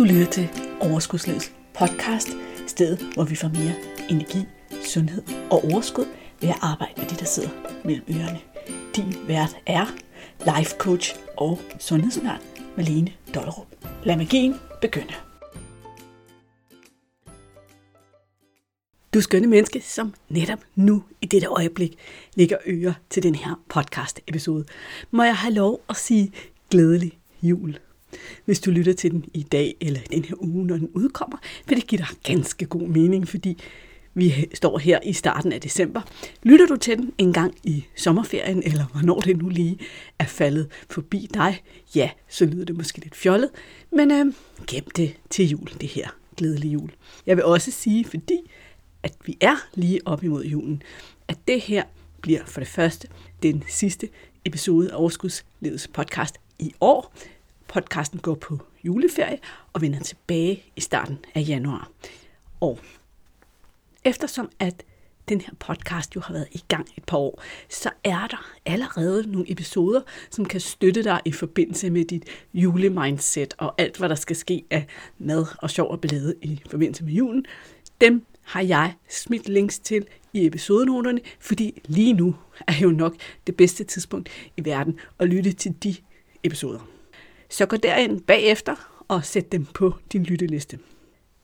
Du lytter til Overskudslivets podcast, stedet hvor vi får mere energi, sundhed og overskud ved at arbejde med det, der sidder mellem ørerne. Din vært er life coach og sundhedsundern Malene Dollerup. Lad magien begynde. Du skønne menneske, som netop nu i dette øjeblik lægger øre til den her podcast episode, må jeg have lov at sige glædelig jul. Hvis du lytter til den i dag eller den her uge, når den udkommer, vil det give dig ganske god mening, fordi vi står her i starten af december. Lytter du til den en gang i sommerferien, eller hvornår det nu lige er faldet forbi dig, ja, så lyder det måske lidt fjollet, men øh, gem det til jul, det her glædelige jul. Jeg vil også sige, fordi at vi er lige op imod julen, at det her bliver for det første den sidste episode af Overskudslivets podcast i år. Podcasten går på juleferie og vender tilbage i starten af januar. Og eftersom at den her podcast jo har været i gang et par år, så er der allerede nogle episoder, som kan støtte dig i forbindelse med dit julemindset og alt, hvad der skal ske af mad og sjov og ballade i forbindelse med julen. Dem har jeg smidt links til i episodenoterne, fordi lige nu er jo nok det bedste tidspunkt i verden at lytte til de episoder. Så gå derind bagefter og sæt dem på din lytteliste.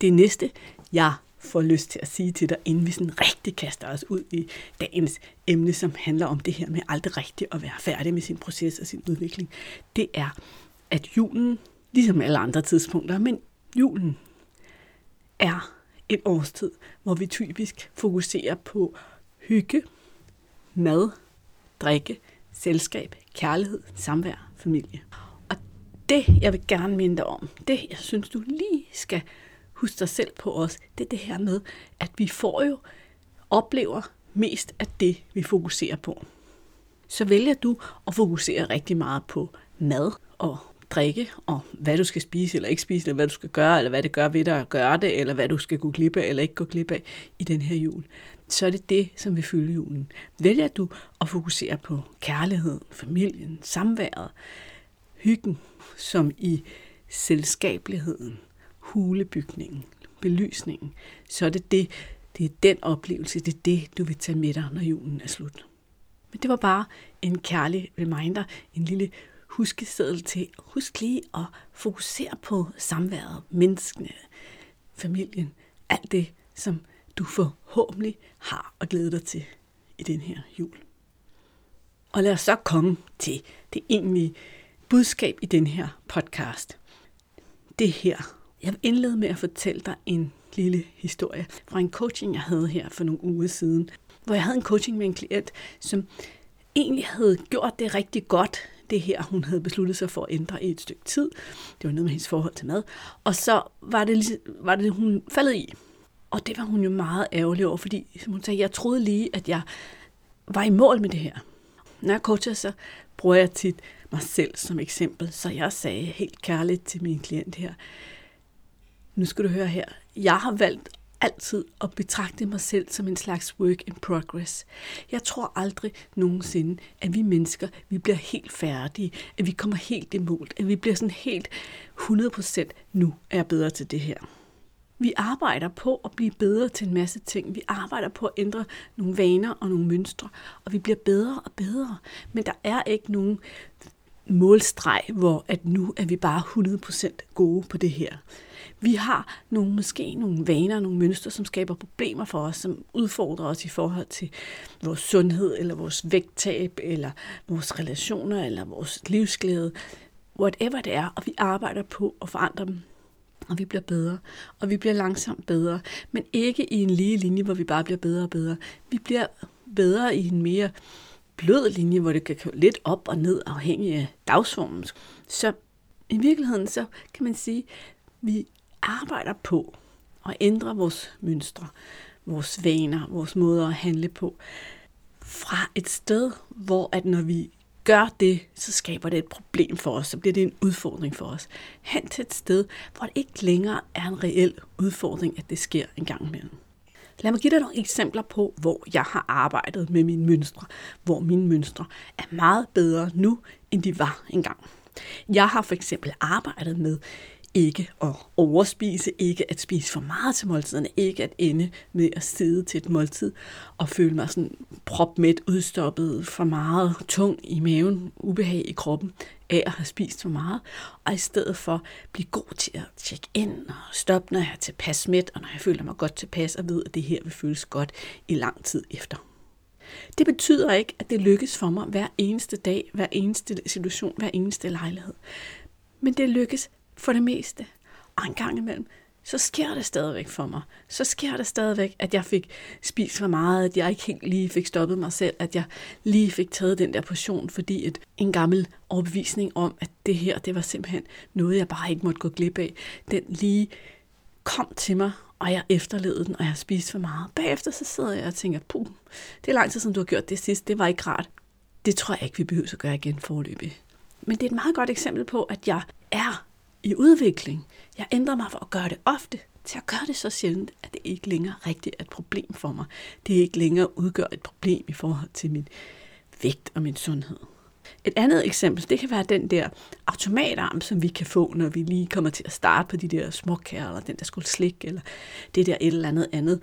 Det næste, jeg får lyst til at sige til dig, inden vi sådan rigtig kaster os ud i dagens emne, som handler om det her med aldrig rigtigt at være færdig med sin proces og sin udvikling, det er, at julen, ligesom alle andre tidspunkter, men julen er en årstid, hvor vi typisk fokuserer på hygge, mad, drikke, selskab, kærlighed, samvær, familie. Det, jeg vil gerne minde dig om, det, jeg synes, du lige skal huske dig selv på os, det er det her med, at vi får jo, oplever mest af det, vi fokuserer på. Så vælger du at fokusere rigtig meget på mad og drikke, og hvad du skal spise eller ikke spise, eller hvad du skal gøre, eller hvad det gør ved dig at gøre det, eller hvad du skal gå glip af eller ikke gå glip af i den her jul, så er det det, som vil fylde julen. Vælger du at fokusere på kærligheden, familien, samværet, hyggen, som i selskabeligheden, hulebygningen, belysningen, så er det det, det er den oplevelse, det er det, du vil tage med dig, når julen er slut. Men det var bare en kærlig reminder, en lille huskeseddel til, husk lige at fokusere på samværet, menneskene, familien, alt det, som du forhåbentlig har at glæde dig til i den her jul. Og lad os så komme til det egentlige budskab i den her podcast. Det her. Jeg vil indlede med at fortælle dig en lille historie fra en coaching, jeg havde her for nogle uger siden, hvor jeg havde en coaching med en klient, som egentlig havde gjort det rigtig godt det her, hun havde besluttet sig for at ændre i et stykke tid. Det var noget med hendes forhold til mad. Og så var det, var det hun faldet i. Og det var hun jo meget ærgerlig over, fordi som hun sagde, jeg troede lige, at jeg var i mål med det her. Når jeg coacher, så bruger jeg tit mig selv som eksempel. Så jeg sagde helt kærligt til min klient her, nu skal du høre her, jeg har valgt altid at betragte mig selv som en slags work in progress. Jeg tror aldrig nogensinde, at vi mennesker, vi bliver helt færdige, at vi kommer helt i mål, at vi bliver sådan helt 100% nu er jeg bedre til det her. Vi arbejder på at blive bedre til en masse ting. Vi arbejder på at ændre nogle vaner og nogle mønstre, og vi bliver bedre og bedre. Men der er ikke nogen målstreg, hvor at nu er vi bare 100% gode på det her. Vi har nogle, måske nogle vaner, nogle mønstre, som skaber problemer for os, som udfordrer os i forhold til vores sundhed, eller vores vægttab, eller vores relationer, eller vores livsglæde, whatever det er, og vi arbejder på at forandre dem. Og vi bliver bedre, og vi bliver langsomt bedre, men ikke i en lige linje, hvor vi bare bliver bedre og bedre. Vi bliver bedre i en mere blød linje, hvor det kan gå lidt op og ned, afhængig af dagsformen. Så i virkeligheden, så kan man sige, vi arbejder på at ændre vores mønstre, vores vaner, vores måder at handle på, fra et sted, hvor at når vi gør det, så skaber det et problem for os, så bliver det en udfordring for os. Hen til et sted, hvor det ikke længere er en reel udfordring, at det sker en gang imellem. Lad mig give dig nogle eksempler på, hvor jeg har arbejdet med mine mønstre, hvor mine mønstre er meget bedre nu, end de var engang. Jeg har for eksempel arbejdet med ikke at overspise, ikke at spise for meget til måltiderne, ikke at ende med at sidde til et måltid og føle mig sådan propmæt, udstoppet, for meget tung i maven, ubehag i kroppen af at have spist for meget, og i stedet for blive god til at tjekke ind og stoppe, når jeg er tilpas mæt, og når jeg føler mig godt tilpas og ved, at det her vil føles godt i lang tid efter. Det betyder ikke, at det lykkes for mig hver eneste dag, hver eneste situation, hver eneste lejlighed. Men det lykkes for det meste. Og en gang imellem, så sker det stadigvæk for mig. Så sker det stadigvæk, at jeg fik spist for meget, at jeg ikke helt lige fik stoppet mig selv, at jeg lige fik taget den der portion, fordi et, en gammel overbevisning om, at det her, det var simpelthen noget, jeg bare ikke måtte gå glip af, den lige kom til mig, og jeg efterlevede den, og jeg spiste for meget. Bagefter så sidder jeg og tænker, puh, det er lang tid, siden, du har gjort det sidst, det var ikke rart. Det tror jeg ikke, vi behøver at gøre igen forløbig. Men det er et meget godt eksempel på, at jeg er i udvikling. Jeg ændrer mig for at gøre det ofte, til at gøre det så sjældent, at det ikke længere rigtigt er et problem for mig. Det ikke længere udgør et problem i forhold til min vægt og min sundhed. Et andet eksempel, det kan være den der automatarm, som vi kan få, når vi lige kommer til at starte på de der småkager, eller den der skulle slik, eller det der et eller andet andet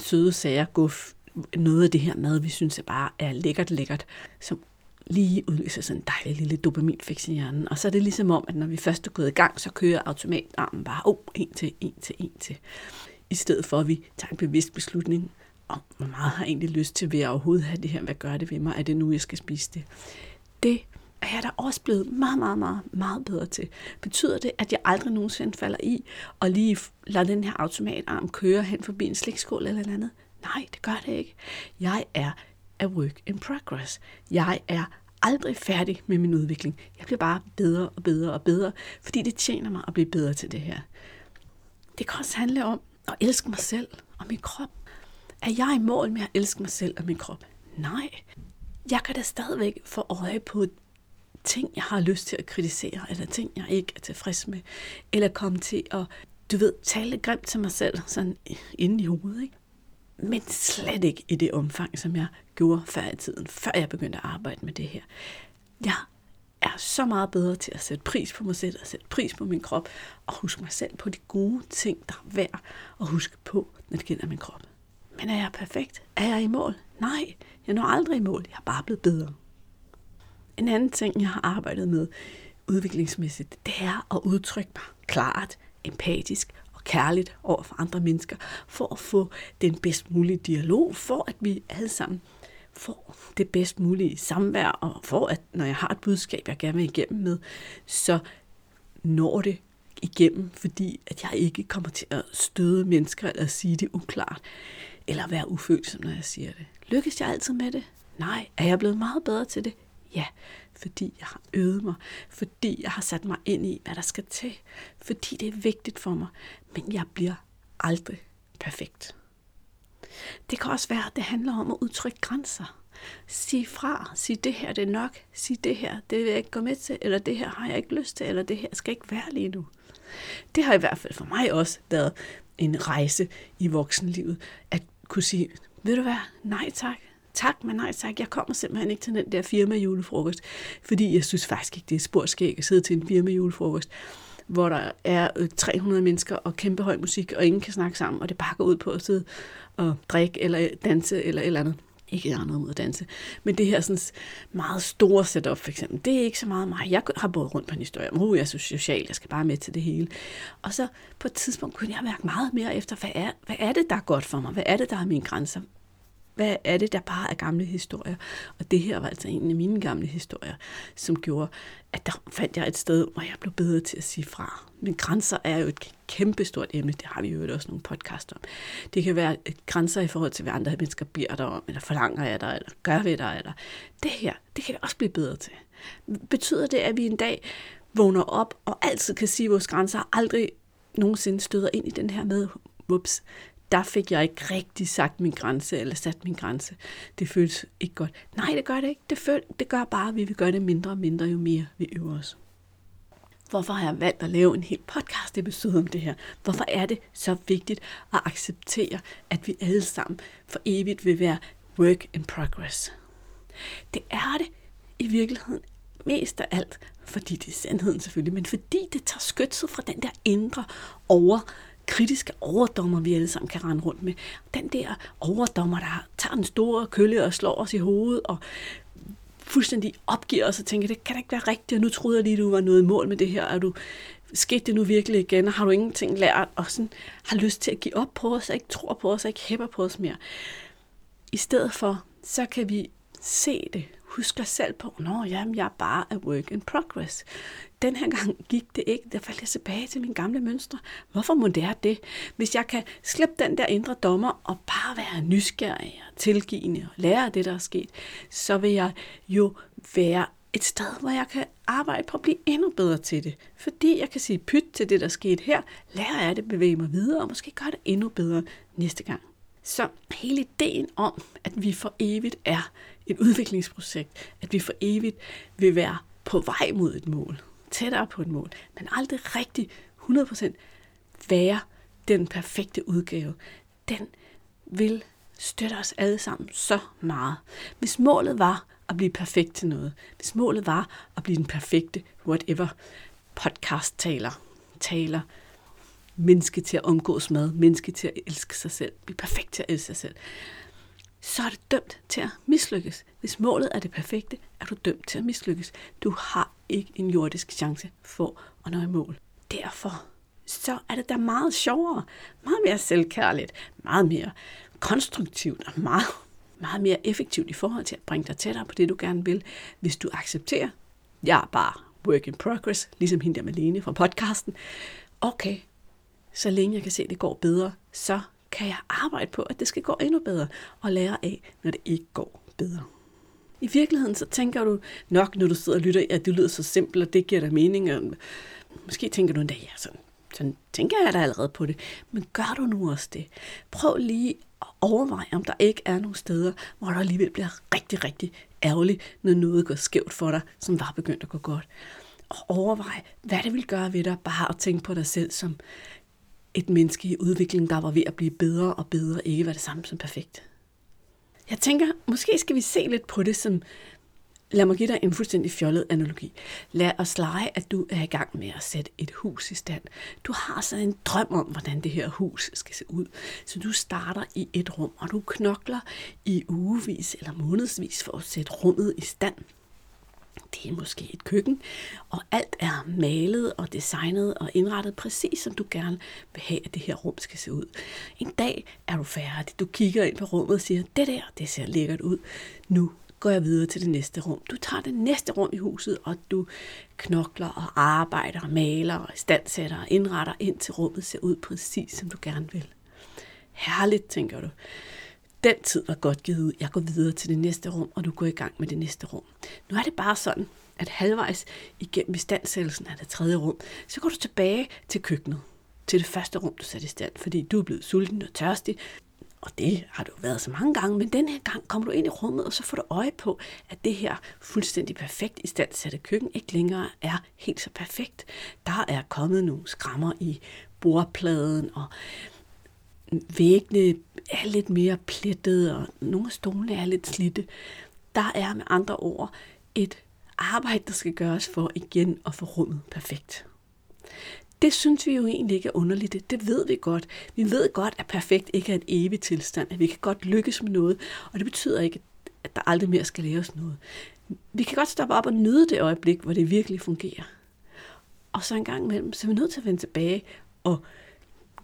søde sager, guf, noget af det her mad, vi synes er bare er lækkert, lækkert, som lige udløser sådan en dejlig lille dopaminfix i hjernen. Og så er det ligesom om, at når vi først er gået i gang, så kører automatarmen bare, oh, en til, en til, en til. I stedet for, at vi tager en bevidst beslutning om, hvor meget har jeg egentlig lyst til, ved at overhovedet have det her, hvad gør det ved mig, er det nu, jeg skal spise det. Det er jeg da også blevet meget, meget, meget, meget bedre til. Betyder det, at jeg aldrig nogensinde falder i, og lige lader den her automatarm køre hen forbi en slikskål eller noget andet? Nej, det gør det ikke. Jeg er er work in progress. Jeg er aldrig færdig med min udvikling. Jeg bliver bare bedre og bedre og bedre, fordi det tjener mig at blive bedre til det her. Det kan også handle om at elske mig selv og min krop. Er jeg i mål med at elske mig selv og min krop? Nej. Jeg kan da stadigvæk få øje på ting, jeg har lyst til at kritisere, eller ting, jeg ikke er tilfreds med, eller komme til at, du ved, tale grimt til mig selv, sådan inde i hovedet, ikke? Men slet ikke i det omfang, som jeg gjorde før i tiden, før jeg begyndte at arbejde med det her. Jeg er så meget bedre til at sætte pris på mig selv, og sætte pris på min krop, og huske mig selv på de gode ting, der er værd at huske på, når det gælder min krop. Men er jeg perfekt? Er jeg i mål? Nej, jeg når aldrig i mål. Jeg er bare blevet bedre. En anden ting, jeg har arbejdet med udviklingsmæssigt, det er at udtrykke mig klart, empatisk kærligt over for andre mennesker, for at få den bedst mulige dialog, for at vi alle sammen får det bedst mulige samvær, og for at når jeg har et budskab, jeg gerne vil igennem med, så når det igennem, fordi at jeg ikke kommer til at støde mennesker eller sige det uklart, eller være ufølsom, når jeg siger det. Lykkes jeg altid med det? Nej. Er jeg blevet meget bedre til det? Ja, fordi jeg har øvet mig, fordi jeg har sat mig ind i, hvad der skal til, fordi det er vigtigt for mig, men jeg bliver aldrig perfekt. Det kan også være, at det handler om at udtrykke grænser. Sig fra, sig det her det er nok, sig det her, det vil jeg ikke gå med til, eller det her har jeg ikke lyst til, eller det her skal ikke være lige nu. Det har i hvert fald for mig også været en rejse i voksenlivet, at kunne sige, ved du hvad, nej tak, tak, men nej tak, jeg kommer simpelthen ikke til den der firma julefrokost, fordi jeg synes faktisk ikke, det er sporskæg at sidde til en firma julefrokost, hvor der er øh, 300 mennesker og kæmpe høj musik, og ingen kan snakke sammen, og det bare går ud på at sidde og drikke eller øh, danse eller et eller andet. Ikke, jeg har noget mod at danse. Men det her sådan meget store setup, for eksempel, det er ikke så meget mig. Jeg har både rundt på en historie om, uh, jeg er så social, jeg skal bare med til det hele. Og så på et tidspunkt kunne jeg mærke meget mere efter, hvad er, hvad er det, der er godt for mig? Hvad er det, der er mine grænser? Hvad er det, der bare er gamle historier? Og det her var altså en af mine gamle historier, som gjorde, at der fandt jeg et sted, hvor jeg blev bedre til at sige fra. Men grænser er jo et kæmpestort emne, det har vi jo også nogle podcasts om. Det kan være grænser i forhold til, hvad andre mennesker beder dig om, eller forlanger jeg dig, eller gør ved dig, eller det her, det kan jeg også blive bedre til. Betyder det, at vi en dag vågner op og altid kan sige, at vores grænser aldrig nogensinde støder ind i den her med, whoops, der fik jeg ikke rigtig sagt min grænse, eller sat min grænse. Det føles ikke godt. Nej, det gør det ikke. Det, føl, det gør bare, at vi vil gøre det mindre og mindre, jo mere vi øver os. Hvorfor har jeg valgt at lave en hel podcast episode om det her? Hvorfor er det så vigtigt at acceptere, at vi alle sammen for evigt vil være work in progress? Det er det i virkeligheden mest af alt, fordi det er sandheden selvfølgelig, men fordi det tager skytset fra den der indre over kritiske overdommer, vi alle sammen kan rende rundt med. Den der overdommer, der tager en stor kølle og slår os i hovedet, og fuldstændig opgiver os og tænker, det kan da ikke være rigtigt, og nu troede jeg lige, du var noget mål med det her, og du skete det nu virkelig igen, og har du ingenting lært, og sådan har lyst til at give op på os, og ikke tror på os, og ikke hæpper på os mere. I stedet for, så kan vi se det, husker selv på, nå jamen, jeg er bare a work in progress. Den her gang gik det ikke, der faldt jeg tilbage til mine gamle mønstre. Hvorfor må det er det? Hvis jeg kan slippe den der indre dommer og bare være nysgerrig og tilgivende og lære af det, der er sket, så vil jeg jo være et sted, hvor jeg kan arbejde på at blive endnu bedre til det. Fordi jeg kan sige pyt til det, der skete her, lære af det, bevæge mig videre og måske gøre det endnu bedre næste gang. Så hele ideen om, at vi for evigt er et udviklingsprojekt, at vi for evigt vil være på vej mod et mål, tættere på et mål, men aldrig rigtig 100% være den perfekte udgave, den vil støtte os alle sammen så meget. Hvis målet var at blive perfekt til noget, hvis målet var at blive den perfekte whatever podcast taler, taler, menneske til at omgås med, menneske til at elske sig selv, blive perfekt til at elske sig selv, så er det dømt til at mislykkes. Hvis målet er det perfekte, er du dømt til at mislykkes. Du har ikke en jordisk chance for at nå i mål. Derfor så er det da meget sjovere, meget mere selvkærligt, meget mere konstruktivt og meget, meget mere effektivt i forhold til at bringe dig tættere på det, du gerne vil, hvis du accepterer, jeg er bare work in progress, ligesom hende der Malene fra podcasten. Okay, så længe jeg kan se, at det går bedre, så kan jeg arbejde på, at det skal gå endnu bedre, og lære af, når det ikke går bedre. I virkeligheden så tænker du nok, når du sidder og lytter, at det lyder så simpelt, og det giver dig mening. Og måske tænker du endda, ja, sådan, sådan tænker jeg da allerede på det. Men gør du nu også det? Prøv lige at overveje, om der ikke er nogle steder, hvor du alligevel bliver rigtig, rigtig ærgerlig, når noget går skævt for dig, som var begyndt at gå godt. Og overvej, hvad det vil gøre ved dig, bare at tænke på dig selv som et menneske i udvikling, der var ved at blive bedre og bedre, ikke var det samme som perfekt. Jeg tænker, måske skal vi se lidt på det som, lad mig give dig en fuldstændig fjollet analogi. Lad os lege, at du er i gang med at sætte et hus i stand. Du har så en drøm om, hvordan det her hus skal se ud. Så du starter i et rum, og du knokler i ugevis eller månedsvis for at sætte rummet i stand. Det er måske et køkken, og alt er malet og designet og indrettet præcis som du gerne vil have, at det her rum skal se ud. En dag er du færdig. Du kigger ind på rummet og siger, det der, det ser lækkert ud. Nu går jeg videre til det næste rum. Du tager det næste rum i huset, og du knokler og arbejder og maler og standsætter og indretter ind til rummet ser ud præcis som du gerne vil. Herligt, tænker du den tid var godt givet ud. Jeg går videre til det næste rum, og du går i gang med det næste rum. Nu er det bare sådan, at halvvejs igennem istandsættelsen af det tredje rum, så går du tilbage til køkkenet, til det første rum, du satte i stand, fordi du er blevet sulten og tørstig, og det har du været så mange gange, men den her gang kommer du ind i rummet, og så får du øje på, at det her fuldstændig perfekt i standsatte køkken ikke længere er helt så perfekt. Der er kommet nogle skrammer i bordpladen, og væggene er lidt mere plettede, og nogle af stolene er lidt slidte. Der er med andre ord et arbejde, der skal gøres for igen at få rummet perfekt. Det synes vi jo egentlig ikke er underligt. Det ved vi godt. Vi ved godt, at perfekt ikke er en evig tilstand. At vi kan godt lykkes med noget, og det betyder ikke, at der aldrig mere skal laves noget. Vi kan godt stoppe op og nyde det øjeblik, hvor det virkelig fungerer. Og så en gang imellem, så er vi nødt til at vende tilbage og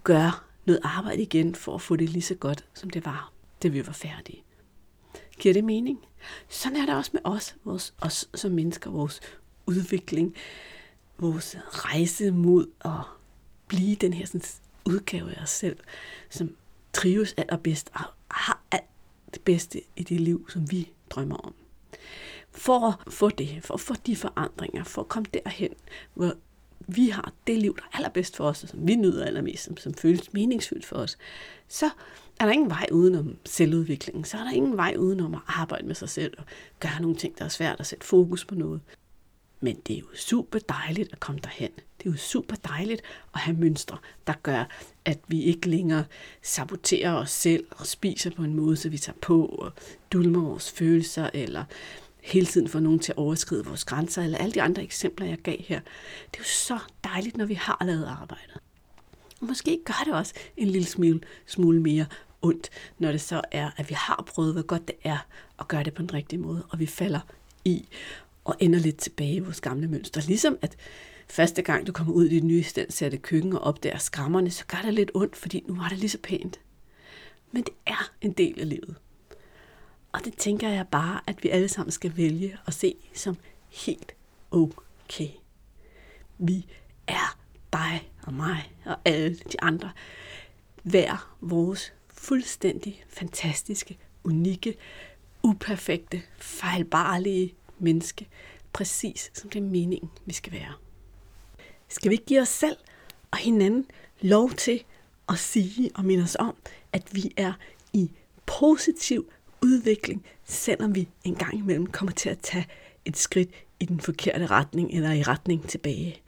gøre noget arbejde igen for at få det lige så godt, som det var, da vi var færdige. Giver det mening? Sådan er det også med os, vores, os som mennesker, vores udvikling, vores rejse mod at blive den her sådan, udgave af os selv, som trives allerbedst og har alt det bedste i det liv, som vi drømmer om. For at få det, for at få de forandringer, for at komme derhen, hvor vi har det liv, der er allerbedst for os, og som vi nyder allermest, som, som føles meningsfyldt for os, så er der ingen vej udenom selvudviklingen. Så er der ingen vej udenom at arbejde med sig selv og gøre nogle ting, der er svært at sætte fokus på noget. Men det er jo super dejligt at komme derhen. Det er jo super dejligt at have mønstre, der gør, at vi ikke længere saboterer os selv og spiser på en måde, så vi tager på og dulmer vores følelser, eller hele tiden får nogen til at overskride vores grænser, eller alle de andre eksempler, jeg gav her. Det er jo så dejligt, når vi har lavet arbejdet. Og måske gør det også en lille smule, smule mere ondt, når det så er, at vi har prøvet, hvor godt det er at gøre det på den rigtige måde, og vi falder i og ender lidt tilbage i vores gamle mønster. Ligesom at første gang du kommer ud i dit nye standsatte køkken og opdager skrammerne, så gør det lidt ondt, fordi nu var det lige så pænt. Men det er en del af livet. Og det tænker jeg bare, at vi alle sammen skal vælge at se som helt okay. Vi er dig og mig og alle de andre hver vores fuldstændig fantastiske, unikke, uperfekte, fejlbarlige menneske, præcis som det er meningen, vi skal være. Skal vi ikke give os selv og hinanden lov til at sige og minde os om, at vi er i positiv udvikling, selvom vi en gang imellem kommer til at tage et skridt i den forkerte retning eller i retning tilbage.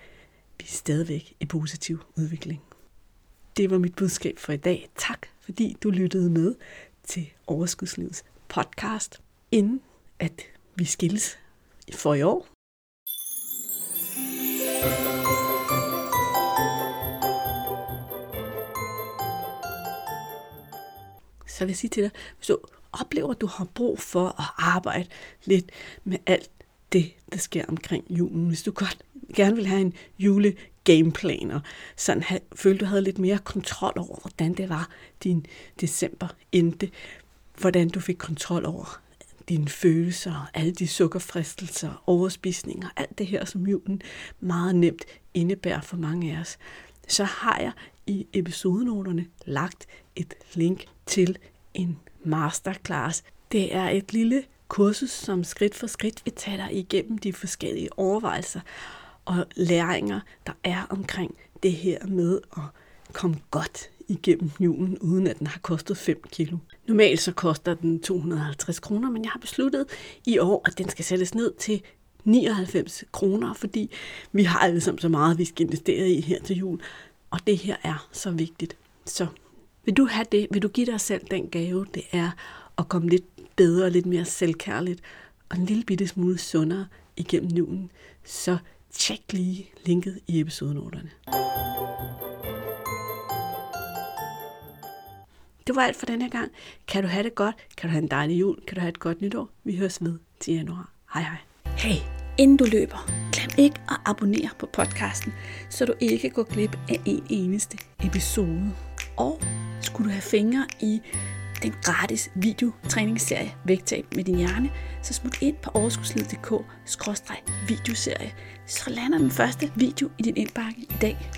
Vi er stadigvæk i positiv udvikling. Det var mit budskab for i dag. Tak fordi du lyttede med til Overskudslivets podcast. Inden at vi skilles for i år, så vil jeg sige til dig, hvis du oplever, at du har brug for at arbejde lidt med alt det, der sker omkring julen, hvis du godt gerne vil have en jule gameplan, og sådan have, følte, du havde lidt mere kontrol over, hvordan det var, din december endte, hvordan du fik kontrol over dine følelser, alle de sukkerfristelser, overspisninger, alt det her, som julen meget nemt indebærer for mange af os, så har jeg i episodenoterne lagt et link til en masterclass. Det er et lille kursus, som skridt for skridt vil tage dig igennem de forskellige overvejelser og læringer, der er omkring det her med at komme godt igennem julen, uden at den har kostet 5 kilo. Normalt så koster den 250 kroner, men jeg har besluttet i år, at den skal sættes ned til 99 kroner, fordi vi har alle sammen så meget, vi skal investere i her til jul. Og det her er så vigtigt. Så vil du have det? Vil du give dig selv den gave, det er at komme lidt bedre, lidt mere selvkærligt og en lille bitte smule sundere igennem nuen, så tjek lige linket i episodenoterne. Det var alt for denne gang. Kan du have det godt? Kan du have en dejlig jul? Kan du have et godt nytår? Vi høres ved til januar. Hej hej. Hey, inden du løber, glem ikke at abonnere på podcasten, så du ikke går glip af en eneste episode. Og skulle du have fingre i den gratis videotræningsserie Vægtab med din hjerne, så smut ind på overskudslivet.dk videoserie, så lander den første video i din indbakke i dag.